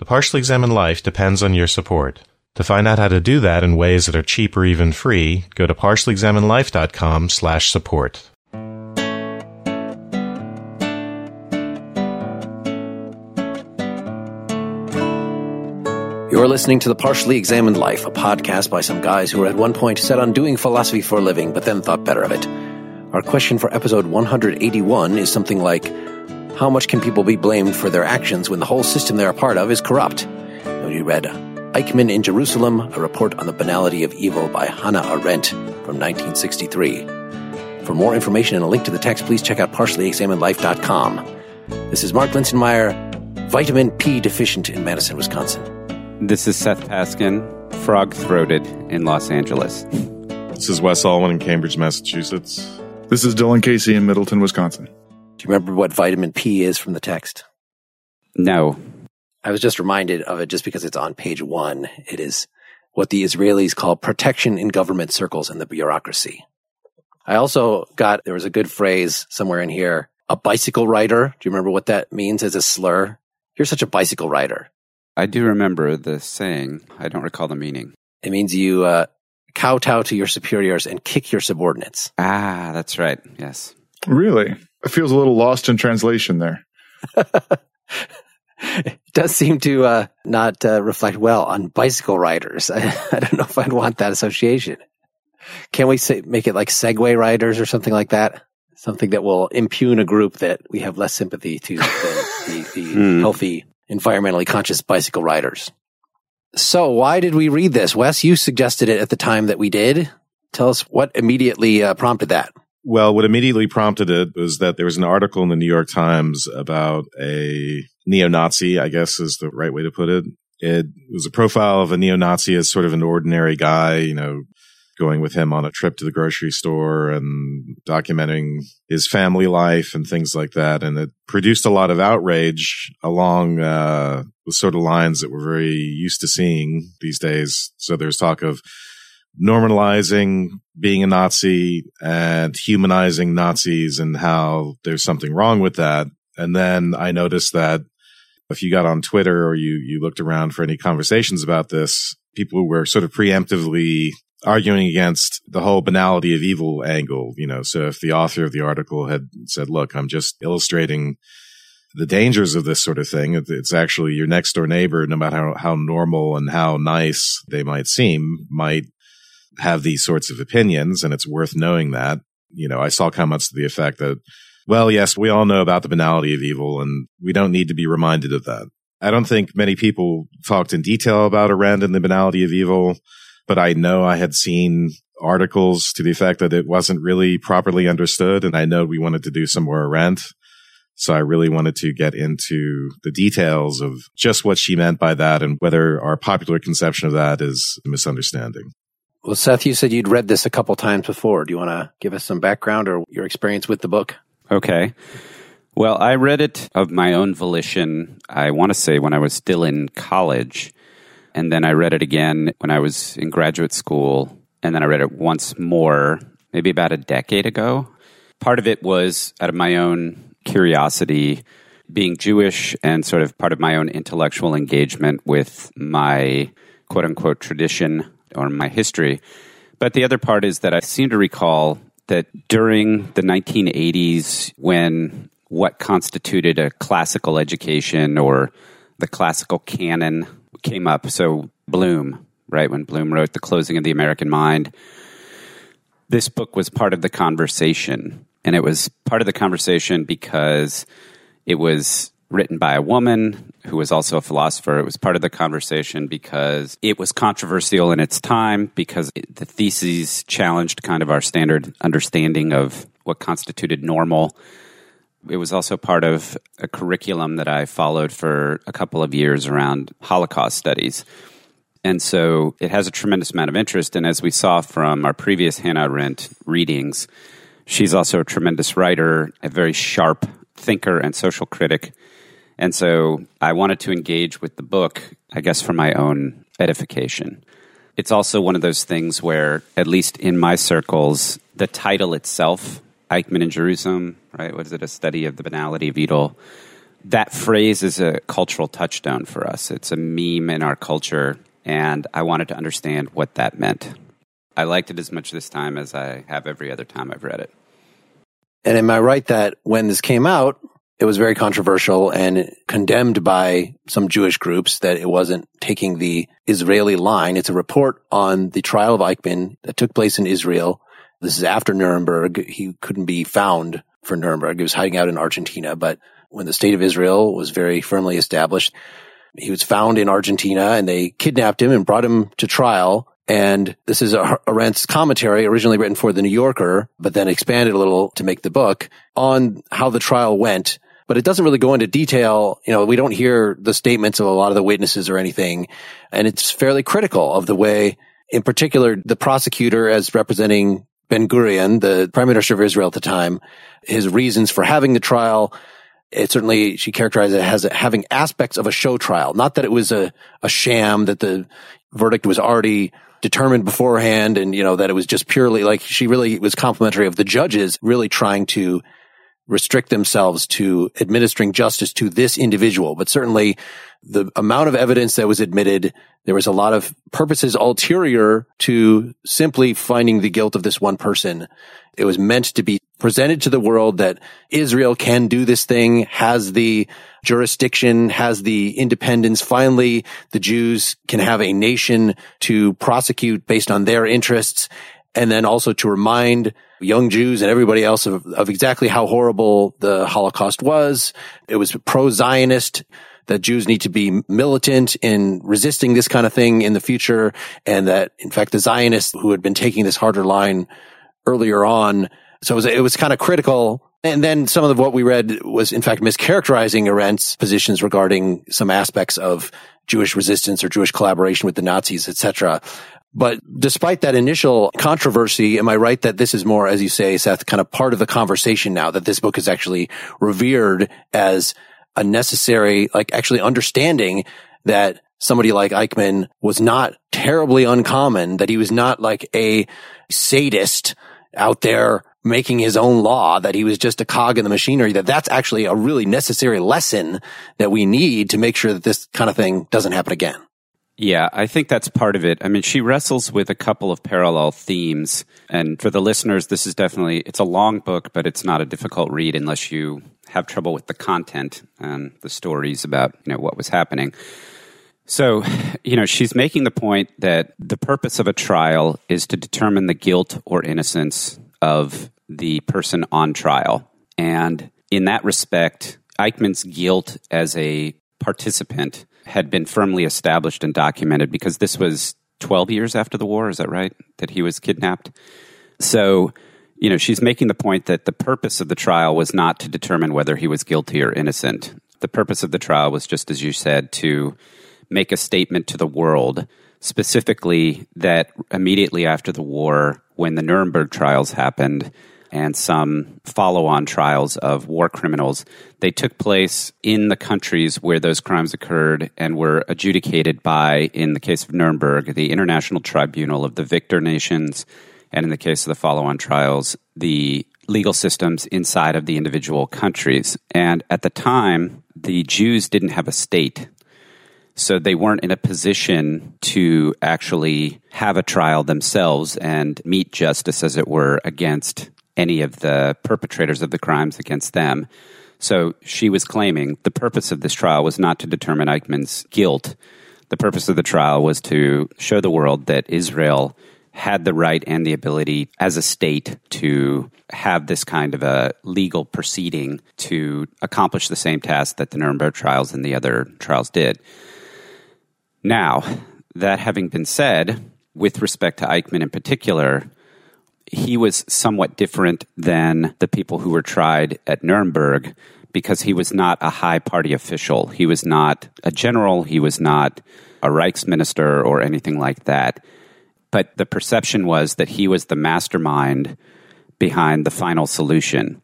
The Partially Examined Life depends on your support. To find out how to do that in ways that are cheap or even free, go to partiallyexaminedlife.com slash support. You're listening to The Partially Examined Life, a podcast by some guys who were at one point set on doing philosophy for a living, but then thought better of it. Our question for episode 181 is something like, how much can people be blamed for their actions when the whole system they're a part of is corrupt? And we read Eichmann in Jerusalem, a report on the banality of evil by Hannah Arendt from 1963. For more information and a link to the text, please check out partiallyexaminedlife.com. This is Mark Linsenmayer, vitamin P deficient in Madison, Wisconsin. This is Seth Paskin, frog throated in Los Angeles. This is Wes Alwan in Cambridge, Massachusetts. This is Dylan Casey in Middleton, Wisconsin. Do you remember what vitamin P is from the text? No. I was just reminded of it just because it's on page one. It is what the Israelis call protection in government circles and the bureaucracy. I also got, there was a good phrase somewhere in here, a bicycle rider. Do you remember what that means as a slur? You're such a bicycle rider. I do remember the saying. I don't recall the meaning. It means you uh, kowtow to your superiors and kick your subordinates. Ah, that's right. Yes. Really? It feels a little lost in translation there. it does seem to uh, not uh, reflect well on bicycle riders. I, I, don't know if I'd want that association. Can we say, make it like Segway riders or something like that? Something that will impugn a group that we have less sympathy to than the, the mm. healthy, environmentally conscious bicycle riders. So, why did we read this? Wes, you suggested it at the time that we did. Tell us what immediately uh, prompted that. Well, what immediately prompted it was that there was an article in the New York Times about a neo-Nazi, I guess is the right way to put it. It was a profile of a neo-Nazi as sort of an ordinary guy, you know, going with him on a trip to the grocery store and documenting his family life and things like that. And it produced a lot of outrage along uh, the sort of lines that we're very used to seeing these days. So there's talk of normalizing being a Nazi and humanizing Nazis and how there's something wrong with that. And then I noticed that if you got on Twitter or you, you looked around for any conversations about this, people were sort of preemptively arguing against the whole banality of evil angle, you know. So if the author of the article had said, look, I'm just illustrating the dangers of this sort of thing. It's actually your next door neighbor, no matter how, how normal and how nice they might seem, might have these sorts of opinions. And it's worth knowing that. You know, I saw comments to the effect that, well, yes, we all know about the banality of evil and we don't need to be reminded of that. I don't think many people talked in detail about Arendt and the banality of evil, but I know I had seen articles to the effect that it wasn't really properly understood. And I know we wanted to do some more Arendt. So I really wanted to get into the details of just what she meant by that and whether our popular conception of that is a misunderstanding. Well, Seth, you said you'd read this a couple times before. Do you want to give us some background or your experience with the book? Okay. Well, I read it of my own volition, I want to say when I was still in college. And then I read it again when I was in graduate school. And then I read it once more, maybe about a decade ago. Part of it was out of my own curiosity, being Jewish, and sort of part of my own intellectual engagement with my quote unquote tradition or my history. But the other part is that I seem to recall that during the 1980s, when what constituted a classical education or the classical canon came up, so Bloom, right, when Bloom wrote The Closing of the American Mind, this book was part of the conversation. And it was part of the conversation because it was written by a woman who was also a philosopher. It was part of the conversation because it was controversial in its time, because it, the theses challenged kind of our standard understanding of what constituted normal. It was also part of a curriculum that I followed for a couple of years around Holocaust studies. And so it has a tremendous amount of interest. And as we saw from our previous Hannah Arendt readings, she's also a tremendous writer, a very sharp thinker and social critic. And so I wanted to engage with the book, I guess, for my own edification. It's also one of those things where, at least in my circles, the title itself, Eichmann in Jerusalem, right? What is it? A study of the banality of evil. That phrase is a cultural touchstone for us. It's a meme in our culture and I wanted to understand what that meant. I liked it as much this time as I have every other time I've read it. And am I right that when this came out, it was very controversial and condemned by some Jewish groups that it wasn't taking the Israeli line. It's a report on the trial of Eichmann that took place in Israel. This is after Nuremberg. He couldn't be found for Nuremberg. He was hiding out in Argentina, but when the state of Israel was very firmly established, he was found in Argentina and they kidnapped him and brought him to trial. And this is Arendt's commentary, originally written for the New Yorker, but then expanded a little to make the book on how the trial went. But it doesn't really go into detail. You know, we don't hear the statements of a lot of the witnesses or anything. And it's fairly critical of the way, in particular, the prosecutor as representing Ben Gurion, the prime minister of Israel at the time, his reasons for having the trial, it certainly she characterized it as having aspects of a show trial. Not that it was a, a sham, that the verdict was already determined beforehand and, you know, that it was just purely like she really was complimentary of the judges really trying to restrict themselves to administering justice to this individual. But certainly the amount of evidence that was admitted, there was a lot of purposes ulterior to simply finding the guilt of this one person. It was meant to be presented to the world that Israel can do this thing, has the jurisdiction, has the independence. Finally, the Jews can have a nation to prosecute based on their interests. And then also to remind young Jews and everybody else of, of exactly how horrible the Holocaust was. It was pro-Zionist that Jews need to be militant in resisting this kind of thing in the future. And that in fact, the Zionists who had been taking this harder line earlier on. So it was, it was kind of critical. And then some of what we read was in fact mischaracterizing Arendt's positions regarding some aspects of Jewish resistance or Jewish collaboration with the Nazis, etc. But despite that initial controversy, am I right that this is more, as you say, Seth, kind of part of the conversation now that this book is actually revered as a necessary, like actually understanding that somebody like Eichmann was not terribly uncommon, that he was not like a sadist out there making his own law, that he was just a cog in the machinery, that that's actually a really necessary lesson that we need to make sure that this kind of thing doesn't happen again. Yeah, I think that's part of it. I mean, she wrestles with a couple of parallel themes. And for the listeners, this is definitely, it's a long book, but it's not a difficult read unless you have trouble with the content and the stories about, you know, what was happening. So, you know, she's making the point that the purpose of a trial is to determine the guilt or innocence of the person on trial. And in that respect, Eichmann's guilt as a participant had been firmly established and documented because this was 12 years after the war. Is that right? That he was kidnapped. So, you know, she's making the point that the purpose of the trial was not to determine whether he was guilty or innocent. The purpose of the trial was just, as you said, to make a statement to the world, specifically that immediately after the war, when the Nuremberg trials happened, and some follow on trials of war criminals. They took place in the countries where those crimes occurred and were adjudicated by, in the case of Nuremberg, the International Tribunal of the Victor Nations, and in the case of the follow on trials, the legal systems inside of the individual countries. And at the time, the Jews didn't have a state. So they weren't in a position to actually have a trial themselves and meet justice, as it were, against any of the perpetrators of the crimes against them. So she was claiming the purpose of this trial was not to determine Eichmann's guilt. The purpose of the trial was to show the world that Israel had the right and the ability as a state to have this kind of a legal proceeding to accomplish the same task that the Nuremberg trials and the other trials did. Now, that having been said, with respect to Eichmann in particular, he was somewhat different than the people who were tried at Nuremberg because he was not a high party official. He was not a general. He was not a Reichsminister or anything like that. But the perception was that he was the mastermind behind the final solution.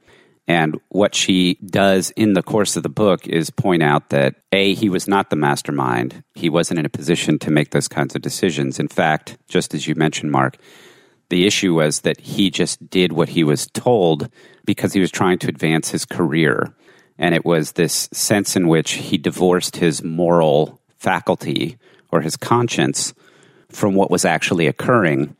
And what she does in the course of the book is point out that A, he was not the mastermind. He wasn't in a position to make those kinds of decisions. In fact, just as you mentioned, Mark, the issue was that he just did what he was told because he was trying to advance his career. And it was this sense in which he divorced his moral faculty or his conscience from what was actually occurring.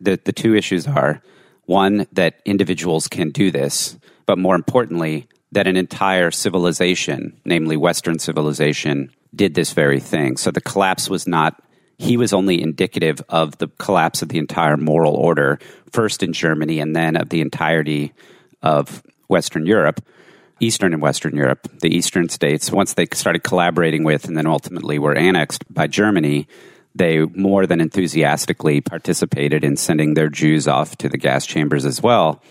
The, the two issues are one, that individuals can do this, but more importantly, that an entire civilization, namely Western civilization, did this very thing. So the collapse was not, he was only indicative of the collapse of the entire moral order, first in Germany and then of the entirety of Western Europe. Eastern and Western Europe, the Eastern states, once they started collaborating with and then ultimately were annexed by Germany, they more than enthusiastically participated in sending their Jews off to the gas chambers as well.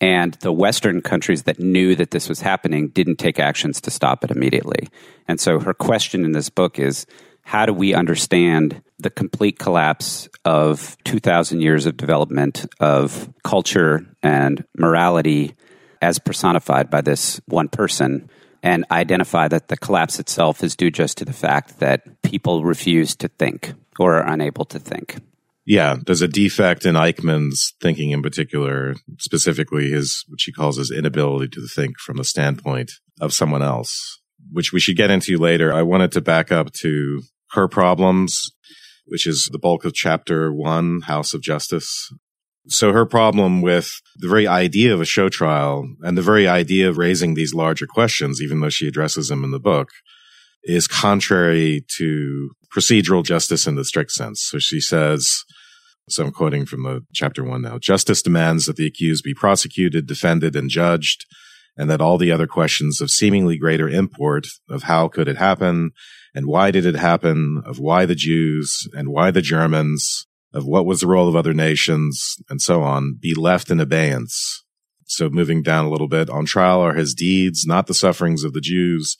And the Western countries that knew that this was happening didn't take actions to stop it immediately. And so her question in this book is how do we understand the complete collapse of 2,000 years of development of culture and morality as personified by this one person? and identify that the collapse itself is due just to the fact that people refuse to think or are unable to think. Yeah, there's a defect in Eichmann's thinking in particular, specifically his, what she calls his inability to think from the standpoint of someone else, which we should get into later. I wanted to back up to her problems, which is the bulk of chapter one, House of Justice. So her problem with the very idea of a show trial and the very idea of raising these larger questions, even though she addresses them in the book, is contrary to procedural justice in the strict sense. So she says, so I'm quoting from the chapter one now. Justice demands that the accused be prosecuted, defended, and judged, and that all the other questions of seemingly greater import of how could it happen and why did it happen, of why the Jews and why the Germans of what was the role of other nations and so on be left in abeyance. So moving down a little bit on trial are his deeds, not the sufferings of the Jews,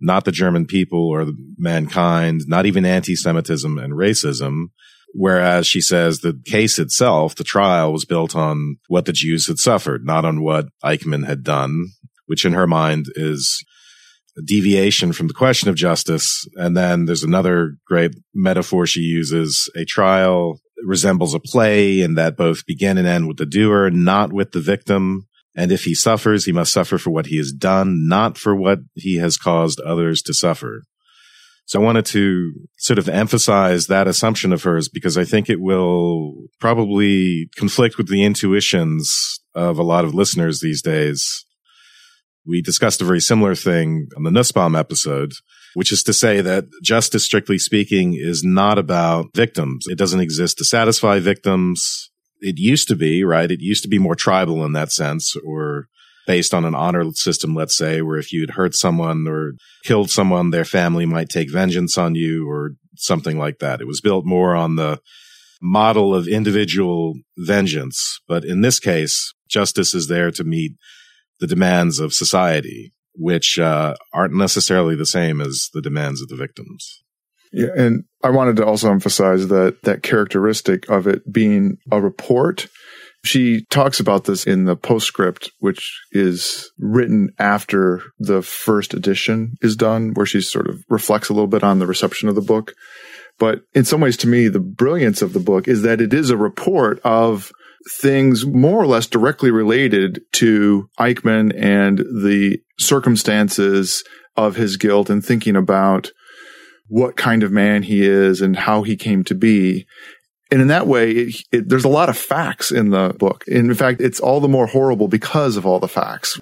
not the German people or mankind, not even anti-Semitism and racism. Whereas she says the case itself, the trial was built on what the Jews had suffered, not on what Eichmann had done, which in her mind is deviation from the question of justice. And then there's another great metaphor she uses, a trial resembles a play in that both begin and end with the doer, not with the victim. And if he suffers, he must suffer for what he has done, not for what he has caused others to suffer. So I wanted to sort of emphasize that assumption of hers because I think it will probably conflict with the intuitions of a lot of listeners these days. We discussed a very similar thing on the Nussbaum episode which is to say that justice, strictly speaking, is not about victims. It doesn't exist to satisfy victims. It used to be, right? It used to be more tribal in that sense or based on an honor system, let's say, where if you had hurt someone or killed someone, their family might take vengeance on you or something like that. It was built more on the model of individual vengeance. But in this case, justice is there to meet the demands of society which uh, aren't necessarily the same as the demands of the victims. Yeah, and I wanted to also emphasize that that characteristic of it being a report. She talks about this in the postscript, which is written after the first edition is done, where she sort of reflects a little bit on the reception of the book. But in some ways, to me, the brilliance of the book is that it is a report of things more or less directly related to Eichmann and the circumstances of his guilt and thinking about what kind of man he is and how he came to be. And in that way, it, it, there's a lot of facts in the book. And In fact, it's all the more horrible because of all the facts.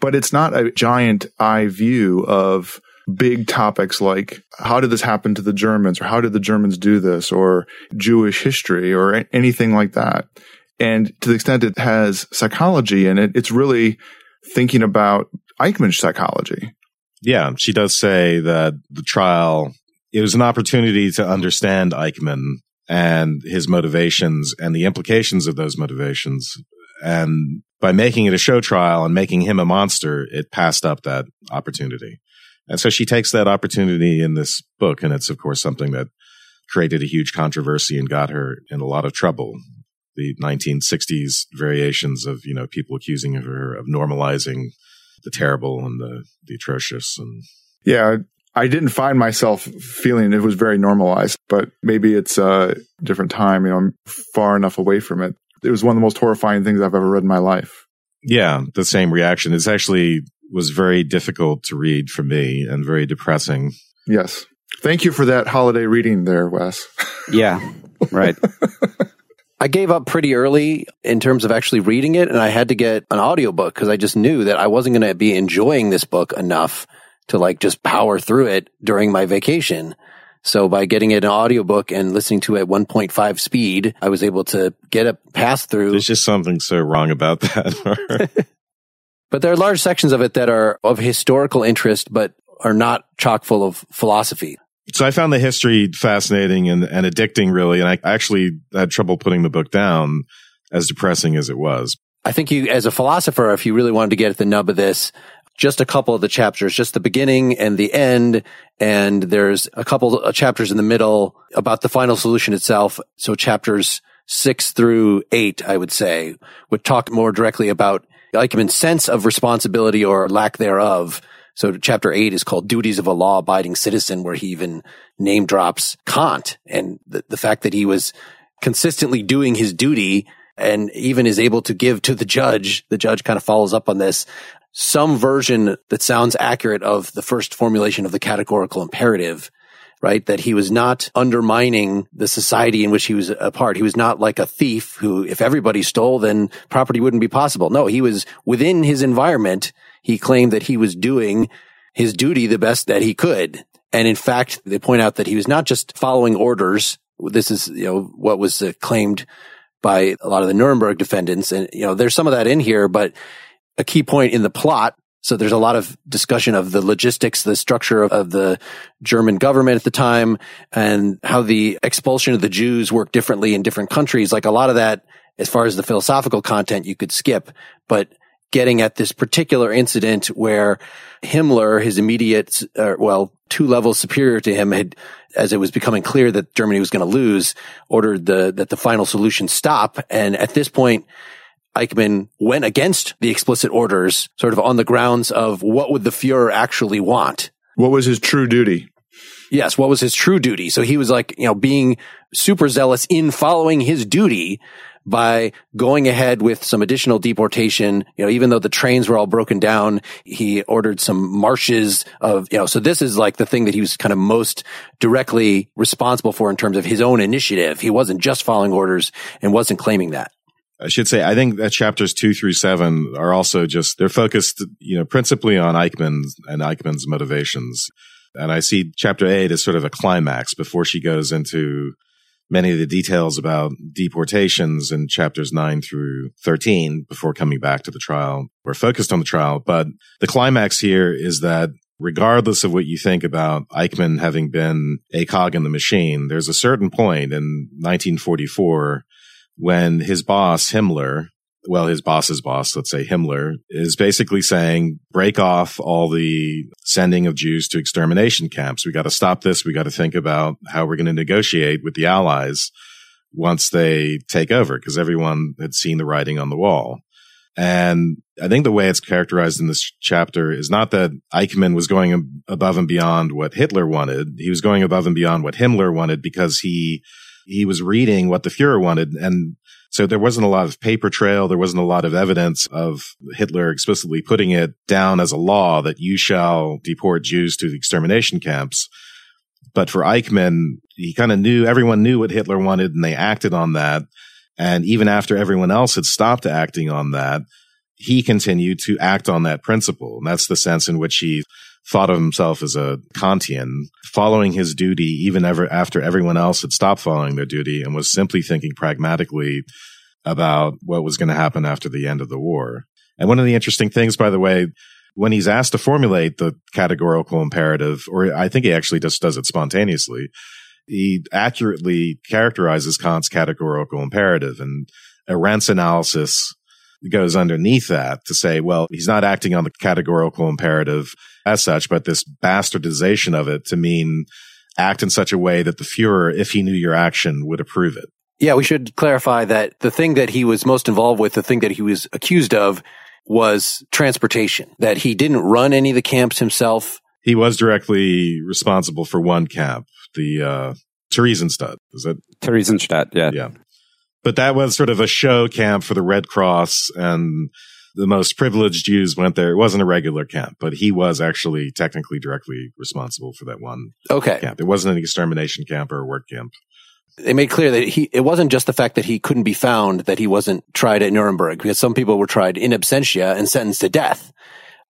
But it's not a giant eye view of big topics like how did this happen to the Germans or how did the Germans do this or Jewish history or anything like that. And to the extent it has psychology in it, it's really thinking about Eichmann's psychology. Yeah, she does say that the trial it was an opportunity to understand Eichmann and his motivations and the implications of those motivations. And by making it a show trial and making him a monster, it passed up that opportunity. And so she takes that opportunity in this book. And it's, of course, something that created a huge controversy and got her in a lot of trouble. The 1960s variations of, you know, people accusing her of normalizing the terrible and the, the atrocious and yeah, I didn't find myself feeling it was very normalized, but maybe it's a different time. You know, I'm far enough away from it. It was one of the most horrifying things I've ever read in my life. Yeah, the same reaction. It's actually was very difficult to read for me and very depressing. Yes. Thank you for that holiday reading there, Wes. Yeah, right. I gave up pretty early in terms of actually reading it and I had to get an audiobook because I just knew that I wasn't going to be enjoying this book enough to like just power through it during my vacation. So by getting it an audiobook and listening to it at 1.5 speed, I was able to get a pass through. There's just something so wrong about that. but there are large sections of it that are of historical interest, but are not chock full of philosophy. So I found the history fascinating and, and addicting, really. And I actually had trouble putting the book down as depressing as it was. I think you, as a philosopher, if you really wanted to get at the nub of this, just a couple of the chapters, just the beginning and the end. And there's a couple of chapters in the middle about the final solution itself. So chapters six through eight, I would say, would talk more directly about Eichmann's sense of responsibility or lack thereof. So chapter eight is called duties of a law abiding citizen, where he even name drops Kant and the, the fact that he was consistently doing his duty and even is able to give to the judge. The judge kind of follows up on this some version that sounds accurate of the first formulation of the categorical imperative, right? That he was not undermining the society in which he was a part. He was not like a thief who, if everybody stole, then property wouldn't be possible. No, he was within his environment. He claimed that he was doing his duty the best that he could. And in fact, they point out that he was not just following orders. This is, you know, what was uh, claimed by a lot of the Nuremberg defendants. And, you know, there's some of that in here, but a key point in the plot. So there's a lot of discussion of the logistics, the structure of, of, the German government at the time and how the expulsion of the Jews worked differently in different countries. Like a lot of that, as far as the philosophical content, you could skip, but getting at this particular incident where Himmler, his immediate, uh, well, two levels superior to him had, as it was becoming clear that Germany was going to lose, ordered the, that the final solution stop. And at this point, Eichmann went against the explicit orders, sort of on the grounds of what would the Fuhrer actually want? What was his true duty? Yes, what was his true duty? So he was like, you know, being super zealous in following his duty by going ahead with some additional deportation. You know, even though the trains were all broken down, he ordered some marshes of, you know, so this is like the thing that he was kind of most directly responsible for in terms of his own initiative. He wasn't just following orders and wasn't claiming that. I should say, I think that chapters two through seven are also just, they're focused, you know, principally on Eichmann and Eichmann's motivations. And I see chapter eight as sort of a climax before she goes into many of the details about deportations in chapters nine through 13 before coming back to the trial. We're focused on the trial, but the climax here is that regardless of what you think about Eichmann having been a cog in the machine, there's a certain point in 1944 when his boss, Himmler, well, his boss's boss, let's say Himmler, is basically saying, break off all the sending of Jews to extermination camps. We got to stop this. We got to think about how we're going to negotiate with the Allies once they take over, because everyone had seen the writing on the wall. And I think the way it's characterized in this chapter is not that Eichmann was going above and beyond what Hitler wanted. He was going above and beyond what Himmler wanted because he he was reading what the Fuhrer wanted. And so there wasn't a lot of paper trail. There wasn't a lot of evidence of Hitler explicitly putting it down as a law that you shall deport Jews to the extermination camps. But for Eichmann, he kind of knew everyone knew what Hitler wanted and they acted on that. And even after everyone else had stopped acting on that, he continued to act on that principle. And that's the sense in which he thought of himself as a Kantian, following his duty even ever after everyone else had stopped following their duty and was simply thinking pragmatically about what was going to happen after the end of the war. And one of the interesting things, by the way, when he's asked to formulate the categorical imperative, or I think he actually just does it spontaneously, he accurately characterizes Kant's categorical imperative and Arendt's analysis goes underneath that to say, well, he's not acting on the categorical imperative as such, but this bastardization of it to mean act in such a way that the Fuhrer, if he knew your action, would approve it. Yeah, we should clarify that the thing that he was most involved with, the thing that he was accused of was transportation, that he didn't run any of the camps himself. He was directly responsible for one camp, the uh, Theresienstadt. Is that Theresienstadt? Yeah. Yeah. But that was sort of a show camp for the Red Cross and the most privileged Jews went there. It wasn't a regular camp, but he was actually technically directly responsible for that one Okay. camp. It wasn't an extermination camp or a work camp. They made clear that he, it wasn't just the fact that he couldn't be found that he wasn't tried at Nuremberg because some people were tried in absentia and sentenced to death.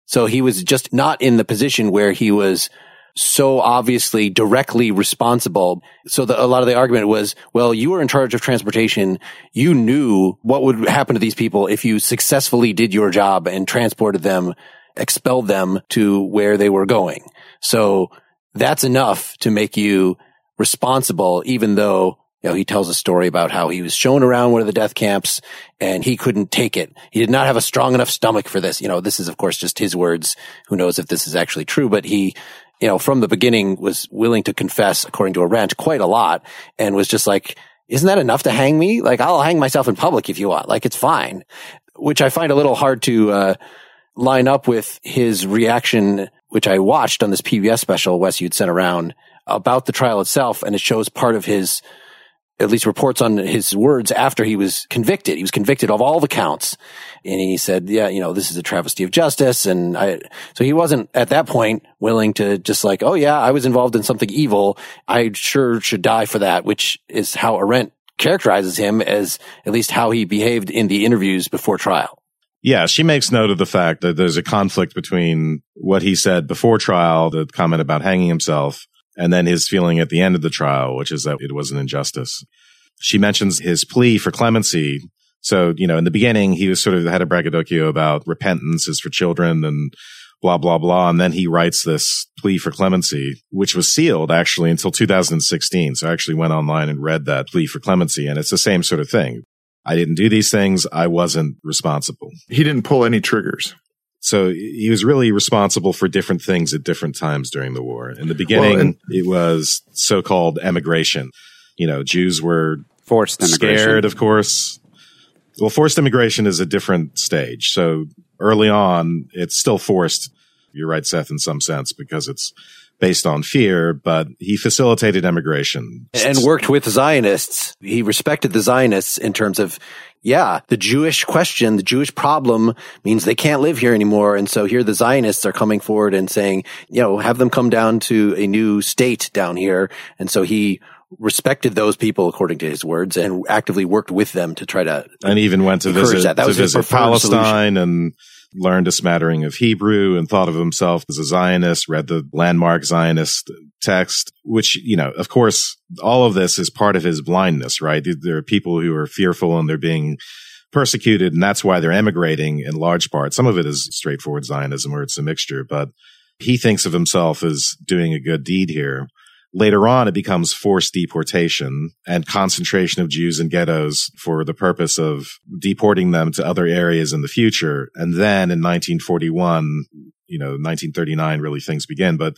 So he was just not in the position where he was so obviously directly responsible. So the, a lot of the argument was, well, you were in charge of transportation. You knew what would happen to these people if you successfully did your job and transported them, expelled them to where they were going. So that's enough to make you responsible, even though you know, he tells a story about how he was shown around one of the death camps and he couldn't take it. He did not have a strong enough stomach for this. You know, this is of course just his words. Who knows if this is actually true, but he, you know, from the beginning was willing to confess, according to a Arendt, quite a lot and was just like, isn't that enough to hang me? Like, I'll hang myself in public if you want. Like, it's fine, which I find a little hard to, uh, line up with his reaction, which I watched on this PBS special Wes you'd sent around about the trial itself. And it shows part of his, at least reports on his words after he was convicted. He was convicted of all the counts. And he said, yeah, you know, this is a travesty of justice. And I, so he wasn't at that point willing to just like, oh yeah, I was involved in something evil. I sure should die for that, which is how Arendt characterizes him as at least how he behaved in the interviews before trial. Yeah, she makes note of the fact that there's a conflict between what he said before trial, the comment about hanging himself, and then his feeling at the end of the trial, which is that it was an injustice. She mentions his plea for clemency. So, you know, in the beginning, he was sort of had a braggadocio about repentance is for children and blah, blah, blah. And then he writes this plea for clemency, which was sealed actually until 2016. So I actually went online and read that plea for clemency. And it's the same sort of thing. I didn't do these things. I wasn't responsible. He didn't pull any triggers. So he was really responsible for different things at different times during the war. In the beginning, Well, and- it was so-called emigration. You know, Jews were Forced scared, of course. Well, forced immigration is a different stage. So early on, it's still forced. You're right, Seth, in some sense, because it's based on fear, but he facilitated emigration. and worked with Zionists. He respected the Zionists in terms of, yeah, the Jewish question, the Jewish problem means they can't live here anymore. And so here the Zionists are coming forward and saying, you know, have them come down to a new state down here. And so he respected those people, according to his words, and actively worked with them to try to and even went to visit, that. That to was visit Palestine and learned a smattering of Hebrew and thought of himself as a Zionist, read the landmark Zionist text, which, you know, of course, all of this is part of his blindness, right? There are people who are fearful and they're being persecuted and that's why they're emigrating in large part. Some of it is straightforward Zionism or it's a mixture, but he thinks of himself as doing a good deed here. Later on, it becomes forced deportation and concentration of Jews in ghettos for the purpose of deporting them to other areas in the future. And then in 1941, you know, 1939, really things begin. But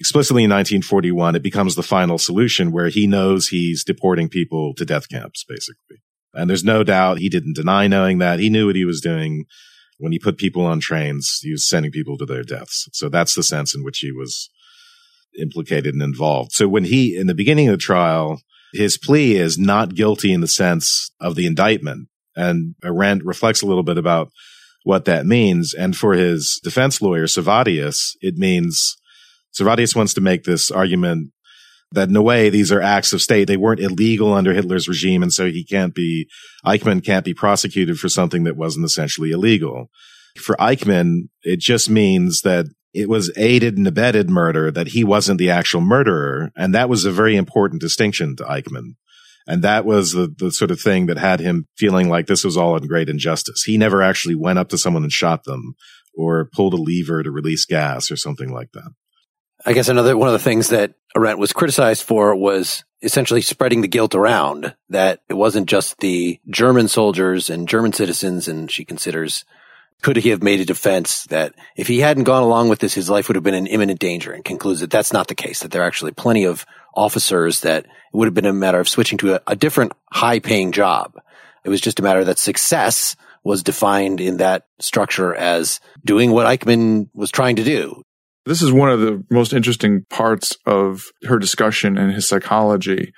explicitly in 1941, it becomes the final solution where he knows he's deporting people to death camps, basically. And there's no doubt he didn't deny knowing that. He knew what he was doing. When he put people on trains, he was sending people to their deaths. So that's the sense in which he was implicated and involved. So when he, in the beginning of the trial, his plea is not guilty in the sense of the indictment. And Arendt reflects a little bit about what that means. And for his defense lawyer, Servatius, it means Servatius wants to make this argument that in a way, these are acts of state. They weren't illegal under Hitler's regime. And so he can't be, Eichmann can't be prosecuted for something that wasn't essentially illegal. For Eichmann, it just means that it was aided and abetted murder, that he wasn't the actual murderer. And that was a very important distinction to Eichmann. And that was the, the sort of thing that had him feeling like this was all in great injustice. He never actually went up to someone and shot them or pulled a lever to release gas or something like that. I guess another one of the things that Arendt was criticized for was essentially spreading the guilt around that it wasn't just the German soldiers and German citizens, and she considers could he have made a defense that if he hadn't gone along with this, his life would have been in imminent danger and concludes that that's not the case, that there are actually plenty of officers that it would have been a matter of switching to a, a different high paying job. It was just a matter that success was defined in that structure as doing what Eichmann was trying to do. This is one of the most interesting parts of her discussion and his psychology,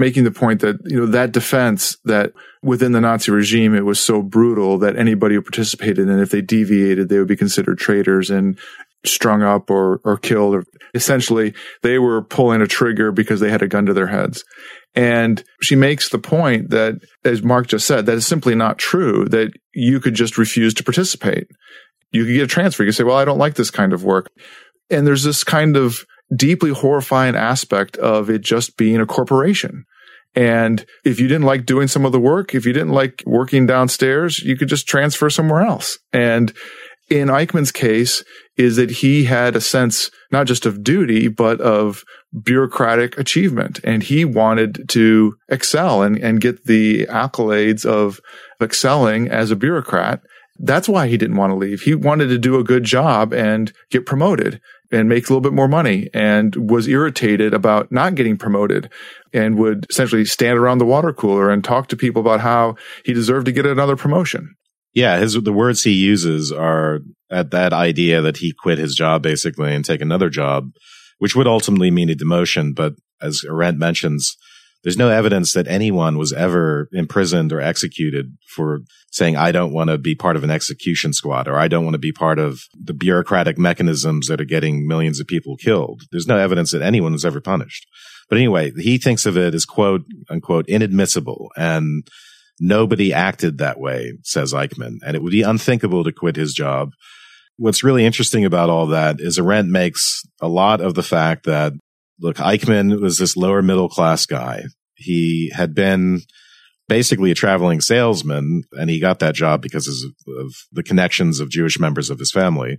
making the point that, you know, that defense that within the Nazi regime, it was so brutal that anybody who participated in it, if they deviated, they would be considered traitors and strung up or, or killed. Or essentially, they were pulling a trigger because they had a gun to their heads. And she makes the point that, as Mark just said, that is simply not true, that you could just refuse to participate you could get a transfer. You could say, well, I don't like this kind of work. And there's this kind of deeply horrifying aspect of it just being a corporation. And if you didn't like doing some of the work, if you didn't like working downstairs, you could just transfer somewhere else. And in Eichmann's case is that he had a sense not just of duty, but of bureaucratic achievement. And he wanted to excel and, and get the accolades of excelling as a bureaucrat. That's why he didn't want to leave. He wanted to do a good job and get promoted and make a little bit more money and was irritated about not getting promoted and would essentially stand around the water cooler and talk to people about how he deserved to get another promotion. Yeah, his the words he uses are at that idea that he quit his job basically and take another job, which would ultimately mean a demotion. But as Arendt mentions, there's no evidence that anyone was ever imprisoned or executed for saying, I don't want to be part of an execution squad or I don't want to be part of the bureaucratic mechanisms that are getting millions of people killed. There's no evidence that anyone was ever punished. But anyway, he thinks of it as quote unquote inadmissible and nobody acted that way, says Eichmann. And it would be unthinkable to quit his job. What's really interesting about all that is Arendt makes a lot of the fact that look, Eichmann was this lower middle class guy. He had been basically a traveling salesman and he got that job because of, the connections of Jewish members of his family.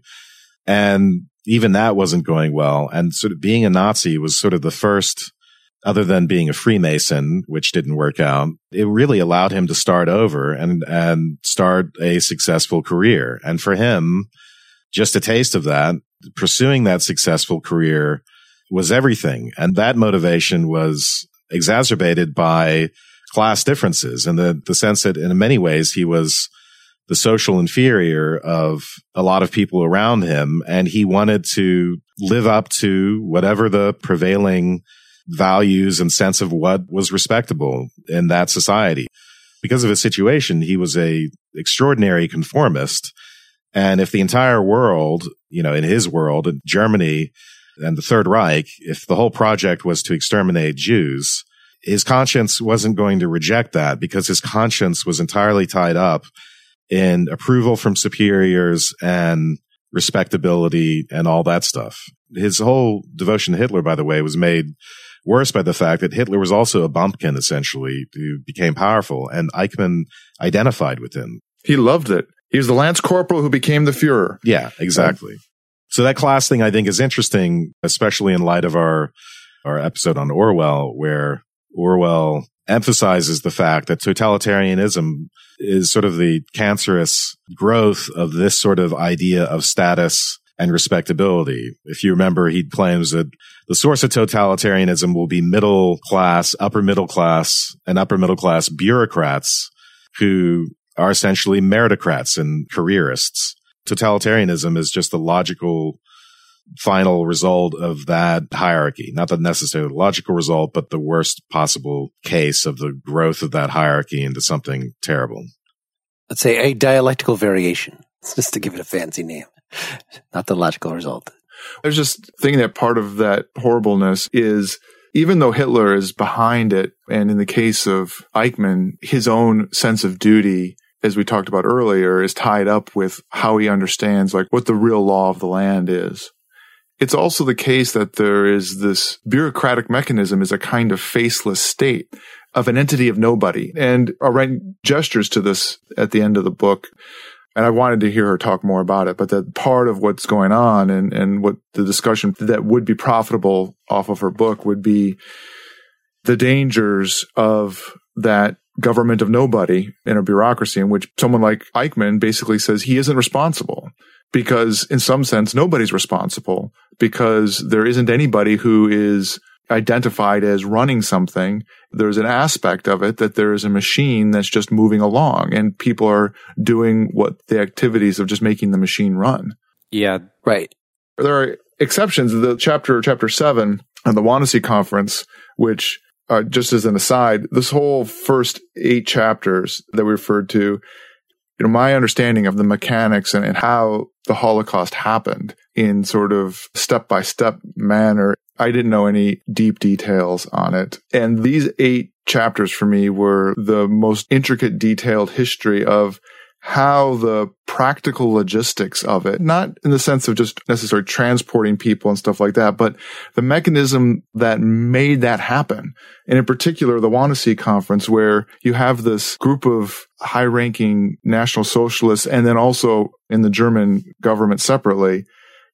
And even that wasn't going well. And sort of being a Nazi was sort of the first, other than being a Freemason, which didn't work out. It really allowed him to start over and, and start a successful career. And for him, just a taste of that, pursuing that successful career was everything. And that motivation was exacerbated by class differences and the, the sense that in many ways he was the social inferior of a lot of people around him. And he wanted to live up to whatever the prevailing values and sense of what was respectable in that society. Because of his situation, he was a extraordinary conformist. And if the entire world, you know, in his world, in Germany, and the Third Reich, if the whole project was to exterminate Jews, his conscience wasn't going to reject that because his conscience was entirely tied up in approval from superiors and respectability and all that stuff. His whole devotion to Hitler, by the way, was made worse by the fact that Hitler was also a bumpkin, essentially, who became powerful, and Eichmann identified with him. He loved it. He was the lance corporal who became the Fuhrer. Yeah, exactly. So that class thing I think is interesting, especially in light of our, our episode on Orwell, where Orwell emphasizes the fact that totalitarianism is sort of the cancerous growth of this sort of idea of status and respectability. If you remember, he claims that the source of totalitarianism will be middle class, upper middle class, and upper middle class bureaucrats who are essentially meritocrats and careerists totalitarianism is just the logical final result of that hierarchy. Not the necessarily logical result, but the worst possible case of the growth of that hierarchy into something terrible. Let's say a dialectical variation, just to give it a fancy name, not the logical result. I was just thinking that part of that horribleness is even though Hitler is behind it, and in the case of Eichmann, his own sense of duty as we talked about earlier, is tied up with how he understands like what the real law of the land is. It's also the case that there is this bureaucratic mechanism is a kind of faceless state of an entity of nobody. And Arendt gestures to this at the end of the book and I wanted to hear her talk more about it, but that part of what's going on and, and what the discussion that would be profitable off of her book would be the dangers of that government of nobody in a bureaucracy in which someone like Eichmann basically says he isn't responsible because in some sense, nobody's responsible because there isn't anybody who is identified as running something. There's an aspect of it that there is a machine that's just moving along and people are doing what the activities of just making the machine run. Yeah. Right. There are exceptions. The chapter, chapter seven on the Wannsee conference, which uh, just as an aside, this whole first eight chapters that we referred to, you know, my understanding of the mechanics and, and how the Holocaust happened in sort of step by step manner. I didn't know any deep details on it. And these eight chapters for me were the most intricate, detailed history of how the practical logistics of it, not in the sense of just necessarily transporting people and stuff like that, but the mechanism that made that happen. And in particular, the Wannsee conference, where you have this group of high ranking national socialists and then also in the German government separately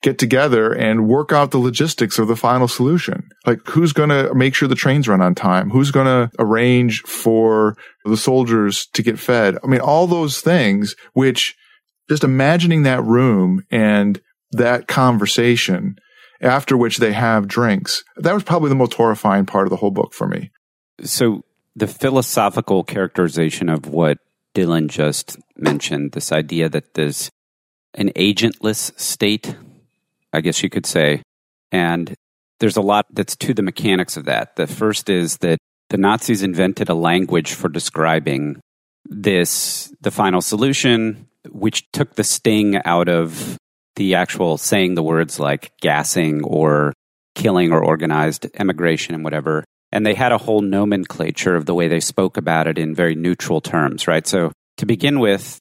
get together and work out the logistics of the final solution. Like who's going to make sure the trains run on time? Who's going to arrange for the soldiers to get fed? I mean, all those things, which just imagining that room and that conversation after which they have drinks, that was probably the most horrifying part of the whole book for me. So the philosophical characterization of what Dylan just mentioned, this idea that there's an agentless state I guess you could say. And there's a lot that's to the mechanics of that. The first is that the Nazis invented a language for describing this, the final solution, which took the sting out of the actual saying the words like gassing or killing or organized emigration and whatever. And they had a whole nomenclature of the way they spoke about it in very neutral terms, right? So to begin with,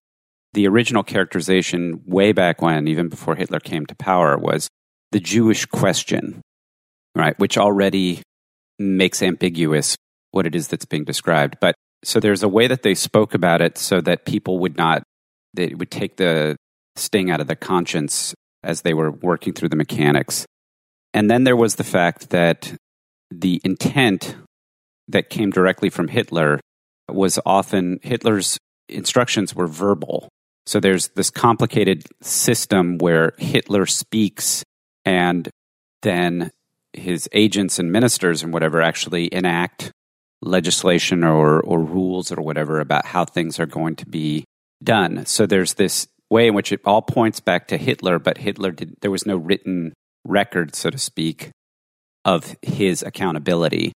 the original characterization way back when, even before Hitler came to power, was the Jewish question, right? Which already makes ambiguous what it is that's being described. But so there's a way that they spoke about it so that people would not, they would take the sting out of the conscience as they were working through the mechanics. And then there was the fact that the intent that came directly from Hitler was often Hitler's instructions were verbal. So there's this complicated system where Hitler speaks and then his agents and ministers and whatever actually enact legislation or, or rules or whatever about how things are going to be done. So there's this way in which it all points back to Hitler, but Hitler did, there was no written record, so to speak, of his accountability.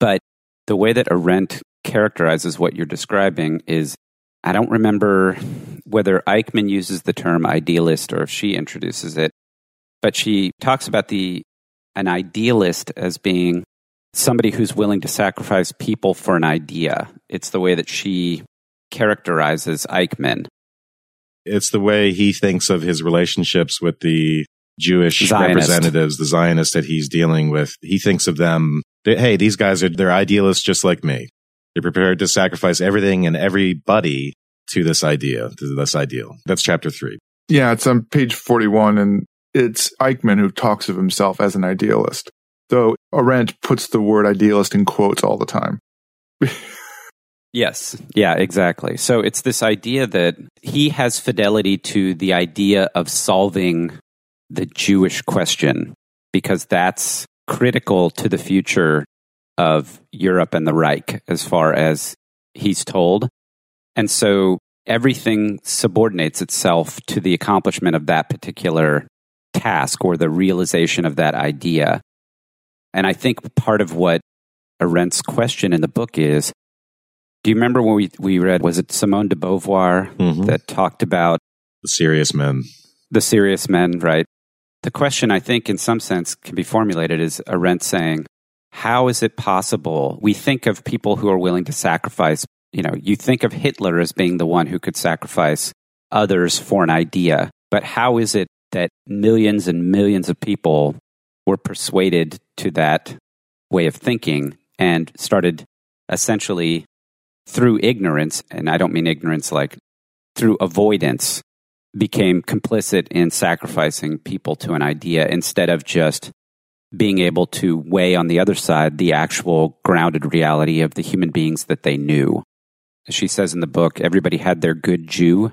But the way that Arendt characterizes what you're describing is I don't remember whether Eichmann uses the term idealist or if she introduces it, but she talks about the an idealist as being somebody who's willing to sacrifice people for an idea. It's the way that she characterizes Eichmann. It's the way he thinks of his relationships with the Jewish Zionist. representatives, the Zionists that he's dealing with. He thinks of them, hey, these guys are, they're idealists just like me. They're prepared to sacrifice everything and everybody to this idea, to this ideal. That's chapter three. Yeah, it's on page 41 and it's Eichmann who talks of himself as an idealist, though Arendt puts the word idealist in quotes all the time. Yes. Yeah, exactly. So it's this idea that he has fidelity to the idea of solving the Jewish question because that's critical to the future of Europe and the Reich as far as he's told. And so everything subordinates itself to the accomplishment of that particular task or the realization of that idea. And I think part of what Arendt's question in the book is do you remember when we, we read, was it Simone de Beauvoir Mhm. that talked about The serious men. the serious men, right? The question, I think, in some sense, can be formulated as Arendt saying, how is it possible? We think of people who are willing to sacrifice, you know, you think of Hitler as being the one who could sacrifice others for an idea. But how is it that millions and millions of people were persuaded to that way of thinking and started essentially through ignorance, and I don't mean ignorance like through avoidance, became complicit in sacrificing people to an idea instead of just being able to weigh on the other side the actual grounded reality of the human beings that they knew. As she says in the book, everybody had their good Jew,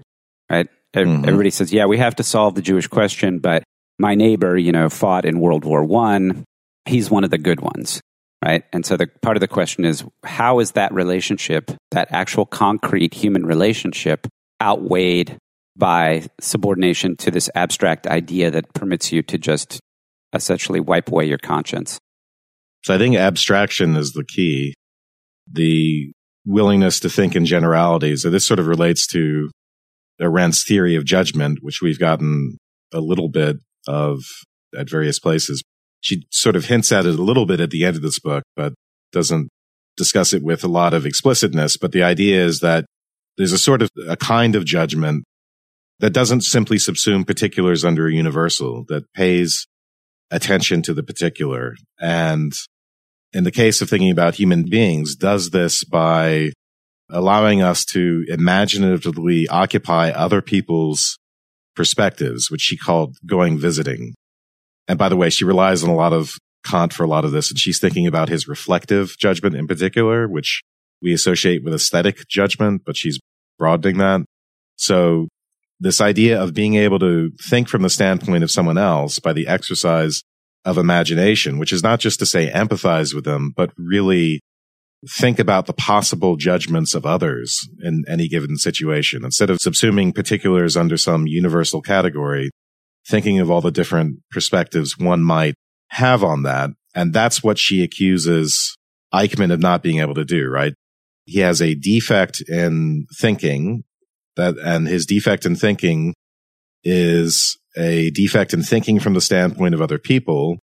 right? Mm-hmm. Everybody says, yeah, we have to solve the Jewish question, but my neighbor, you know, fought in World War One. He's one of the good ones, right? And so the part of the question is, how is that relationship, that actual concrete human relationship, outweighed by subordination to this abstract idea that permits you to just essentially wipe away your conscience? So I think abstraction is the key. The willingness to think in generalities. So this sort of relates to Arendt's theory of judgment, which we've gotten a little bit of at various places. She sort of hints at it a little bit at the end of this book, but doesn't discuss it with a lot of explicitness. But the idea is that there's a sort of a kind of judgment that doesn't simply subsume particulars under a universal, that pays attention to the particular. And in the case of thinking about human beings, does this by allowing us to imaginatively occupy other people's perspectives, which she called going visiting. And by the way, she relies on a lot of Kant for a lot of this, and she's thinking about his reflective judgment in particular, which we associate with aesthetic judgment, but she's broadening that. So this idea of being able to think from the standpoint of someone else by the exercise of imagination, which is not just to say empathize with them, but really think about the possible judgments of others in any given situation. Instead of subsuming particulars under some universal category, thinking of all the different perspectives one might have on that. And that's what she accuses Eichmann of not being able to do, right? He has a defect in thinking that, and his defect in thinking is a defect in thinking from the standpoint of other people.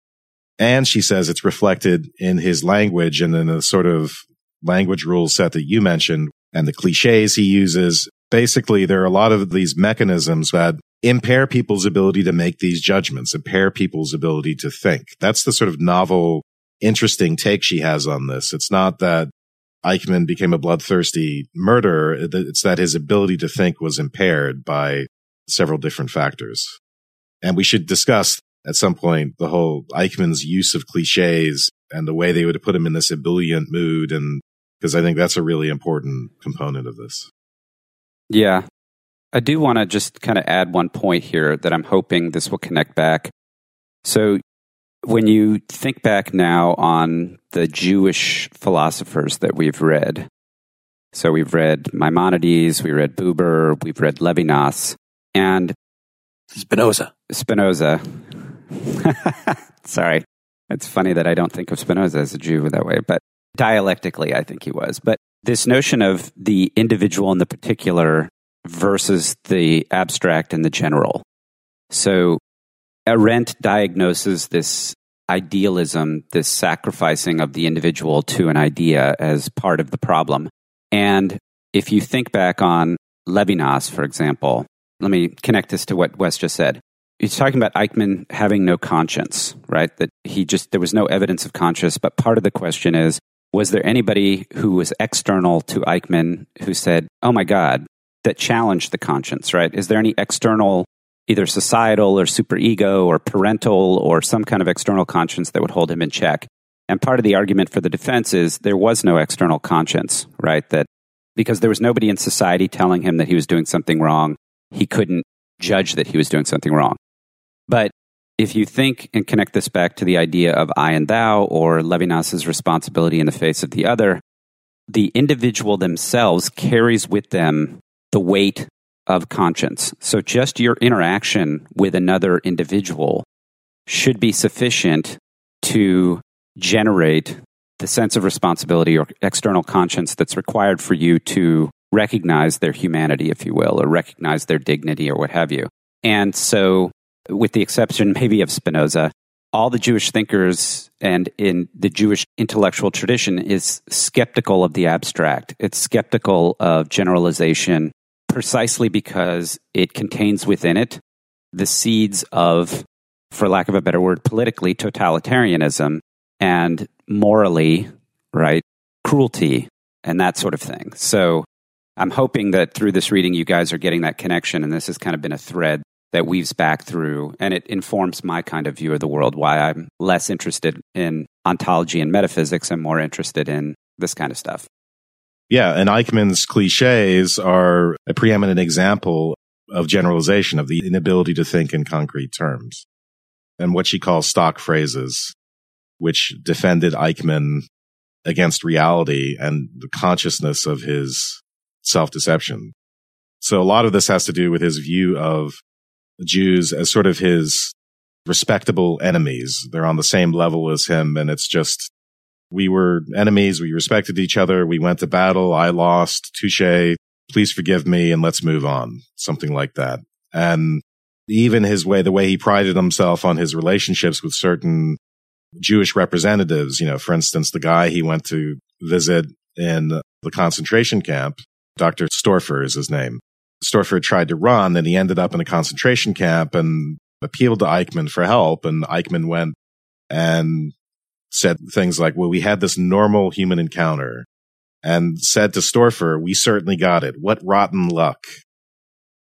And she says it's reflected in his language and in the sort of language rule set that you mentioned and the cliches he uses. Basically, there are a lot of these mechanisms that impair people's ability to make these judgments, impair people's ability to think. That's the sort of novel, interesting take she has on this. It's not that Eichmann became a bloodthirsty murderer. It's that his ability to think was impaired by several different factors. And we should discuss at some point the whole Eichmann's use of cliches and the way they would put him in this ebullient mood and because I think that's a really important component of this. Yeah. I do want to just kind of add one point here that I'm hoping this will connect back. So, when you think back now on the Jewish philosophers that we've read, so we've read Maimonides, we read Buber, we've read Levinas, and Spinoza. Spinoza. Sorry. It's funny that I don't think of Spinoza as a Jew that way, but dialectically, I think he was. But this notion of the individual and the particular versus the abstract and the general. So Arendt diagnoses this idealism, this sacrificing of the individual to an idea as part of the problem. And if you think back on Levinas, for example, let me connect this to what Wes just said. He's talking about Eichmann having no conscience, right? That he just, there was no evidence of conscience. But part of the question is, was there anybody who was external to Eichmann who said, oh my God, that challenged the conscience, right? Is there any external, either societal or superego or parental or some kind of external conscience that would hold him in check? And part of the argument for the defense is there was no external conscience, right? That because there was nobody in society telling him that he was doing something wrong, he couldn't judge that he was doing something wrong. But if you think and connect this back to the idea of I and thou or Levinas's responsibility in the face of the other, the individual themselves carries with them the weight of conscience. So just your interaction with another individual should be sufficient to generate the sense of responsibility or external conscience that's required for you to recognize their humanity, if you will, or recognize their dignity or what have you. And so with the exception maybe of Spinoza, all the Jewish thinkers and in the Jewish intellectual tradition is skeptical of the abstract. It's skeptical of generalization precisely because it contains within it the seeds of, for lack of a better word, politically totalitarianism and morally, right, cruelty and that sort of thing. So I'm hoping that through this reading, you guys are getting that connection, and this has kind of been a thread that weaves back through, and it informs my kind of view of the world, why I'm less interested in ontology and metaphysics and more interested in this kind of stuff. Yeah, and Eichmann's cliches are a preeminent example of generalization, of the inability to think in concrete terms, and what she calls stock phrases, which defended Eichmann against reality and the consciousness of his self deception. So a lot of this has to do with his view of Jews as sort of his respectable enemies. They're on the same level as him. And it's just, we were enemies. We respected each other. We went to battle. I lost. Touche. Please forgive me and let's move on. Something like that. And even his way, the way he prided himself on his relationships with certain Jewish representatives, you know, for instance, the guy he went to visit in the concentration camp, Dr. Storfer is his name. Storfer tried to run and he ended up in a concentration camp and appealed to Eichmann for help. And Eichmann went and said things like, well, we had this normal human encounter and said to Storfer, we certainly got it. What rotten luck.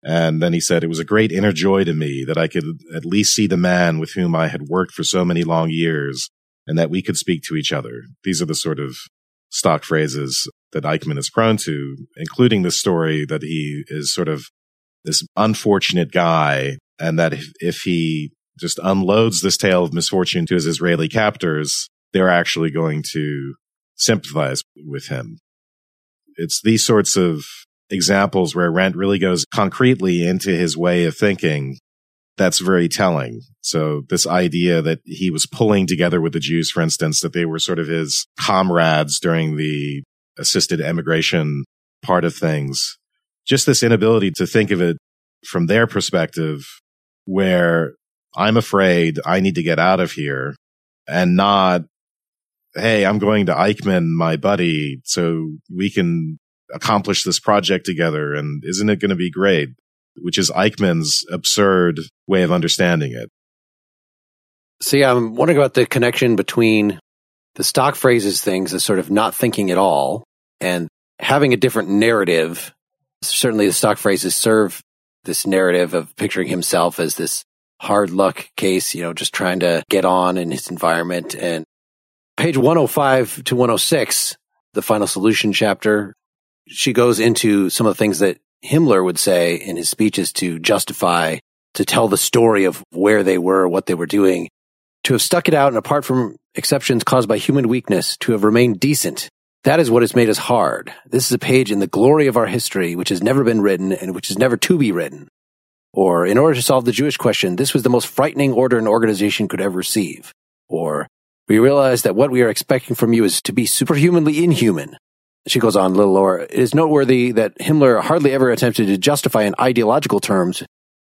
And then he said, it was a great inner joy to me that I could at least see the man with whom I had worked for so many long years and that we could speak to each other. These are the sort of stock phrases that Eichmann is prone to, including the story that he is sort of this unfortunate guy and that if, he just unloads this tale of misfortune to his Israeli captors, they're actually going to sympathize with him. It's these sorts of examples where Arendt really goes concretely into his way of thinking. That's very telling. So this idea that he was pulling together with the Jews, for instance, that they were sort of his comrades during the assisted emigration part of things, just this inability to think of it from their perspective, where I'm afraid I need to get out of here and not, Hey, I'm going to Eichmann, my buddy, so we can accomplish this project together. And isn't it going to be great? Which is Eichmann's absurd way of understanding it. See, I'm wondering about the connection between the stock phrases things as sort of not thinking at all and having a different narrative. Certainly the stock phrases serve this narrative of picturing himself as this hard luck case, you know, just trying to get on in his environment. And page 105 to 106, the final solution chapter, she goes into some of the things that Himmler would say in his speeches to justify, to tell the story of where they were, what they were doing, to have stuck it out and apart from exceptions caused by human weakness, to have remained decent. That is what has made us hard. This is a page in the glory of our history, which has never been written and which is never to be written. Or, in order to solve the Jewish question, this was the most frightening order an organization could ever receive. Or, we realize that what we are expecting from you is to be superhumanly inhuman, she goes on a little lower. It is noteworthy that Himmler hardly ever attempted to justify in ideological terms,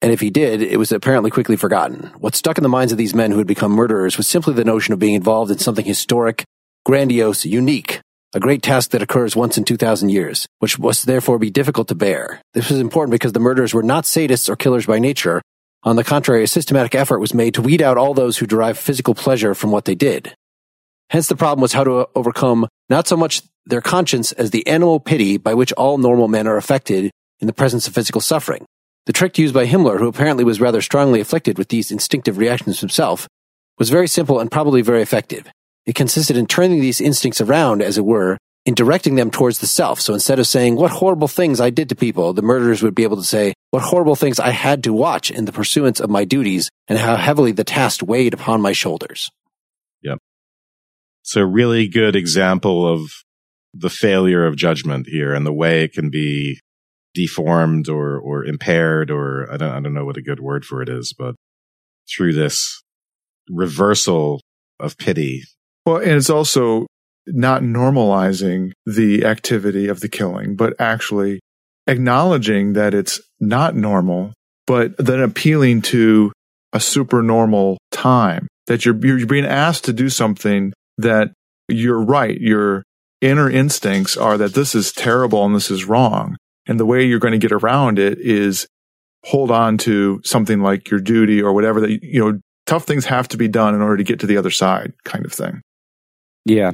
and if he did, it was apparently quickly forgotten. What stuck in the minds of these men who had become murderers was simply the notion of being involved in something historic, grandiose, unique, a great task that occurs once in 2,000 years, which must therefore be difficult to bear. This was important because the murderers were not sadists or killers by nature. On the contrary, a systematic effort was made to weed out all those who derive physical pleasure from what they did. Hence the problem was how to overcome not so much their conscience as the animal pity by which all normal men are affected in the presence of physical suffering. The trick used by Himmler, who apparently was rather strongly afflicted with these instinctive reactions himself, was very simple and probably very effective. It consisted in turning these instincts around, as it were, in directing them towards the self. So instead of saying, what horrible things I did to people, the murderers would be able to say, what horrible things I had to watch in the pursuance of my duties and how heavily the task weighed upon my shoulders. Yep. So really good example of the failure of judgment here and the way it can be deformed or, or impaired or I don't, I don't know what a good word for it is, but through this reversal of pity. Well, and it's also not normalizing the activity of the killing, but actually acknowledging that it's not normal, but then appealing to a supernormal time that you're, you're being asked to do something that you're right. You're inner instincts are that this is terrible and this is wrong. And the way you're going to get around it is hold on to something like your duty or whatever that, you know, tough things have to be done in order to get to the other side kind of thing. Yeah.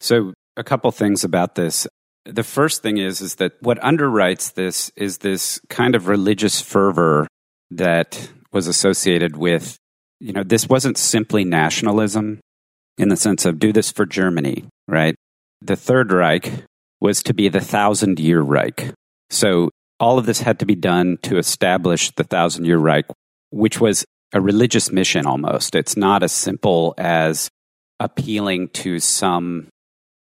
So a couple things about this. The first thing is is that what underwrites this is this kind of religious fervor that was associated with you know this wasn't simply nationalism in the sense of do this for Germany, right? The Third Reich was to be the thousand year Reich. So all of this had to be done to establish the thousand year Reich, which was a religious mission almost. It's not as simple as appealing to some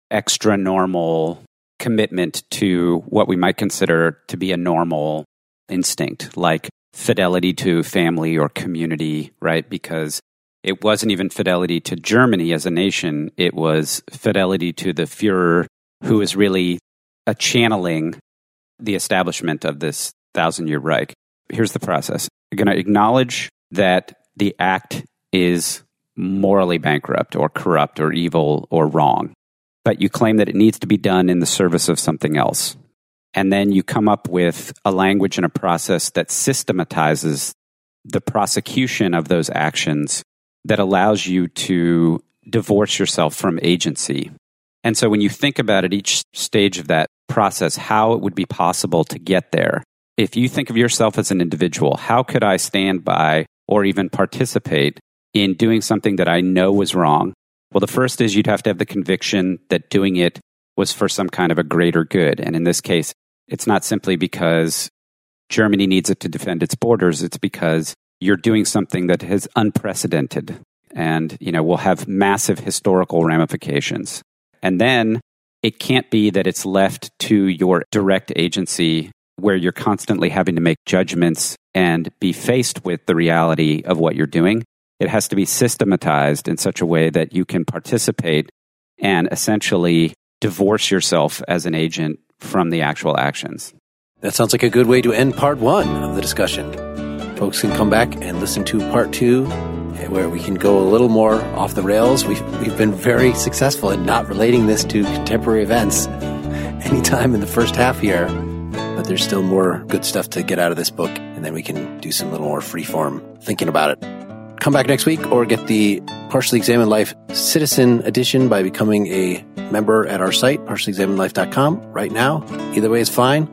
extra normal commitment to what we might consider to be a normal instinct, like fidelity to family or community, right? Because it wasn't even fidelity to Germany as a nation, it was fidelity to the Fuhrer, who is really a channeling the establishment of this thousand year Reich. Here's the process. You're going to acknowledge that the act is morally bankrupt or corrupt or evil or wrong, but you claim that it needs to be done in the service of something else. And then you come up with a language and a process that systematizes the prosecution of those actions that allows you to divorce yourself from agency. And so when you think about at each stage of that process, how it would be possible to get there, if you think of yourself as an individual, how could I stand by or even participate in doing something that I know was wrong? Well, the first is you'd have to have the conviction that doing it was for some kind of a greater good. And in this case, it's not simply because Germany needs it to defend its borders, it's because you're doing something that is unprecedented and, you know, will have massive historical ramifications. And then it can't be that it's left to your direct agency where you're constantly having to make judgments and be faced with the reality of what you're doing. It has to be systematized in such a way that you can participate and essentially divorce yourself as an agent from the actual actions. That sounds like a good way to end part one of the discussion. Folks can come back and listen to part two, eh, where we can go a little more off the rails. We've, we've been very successful in not relating this to contemporary events anytime in the first half here, but there's still more good stuff to get out of this book, and then we can do some little more freeform thinking about it. Come back next week or get the Partially Examined Life Citizen Edition by becoming a member at our site, partiallyexaminedlife.com, right now. Either way is fine.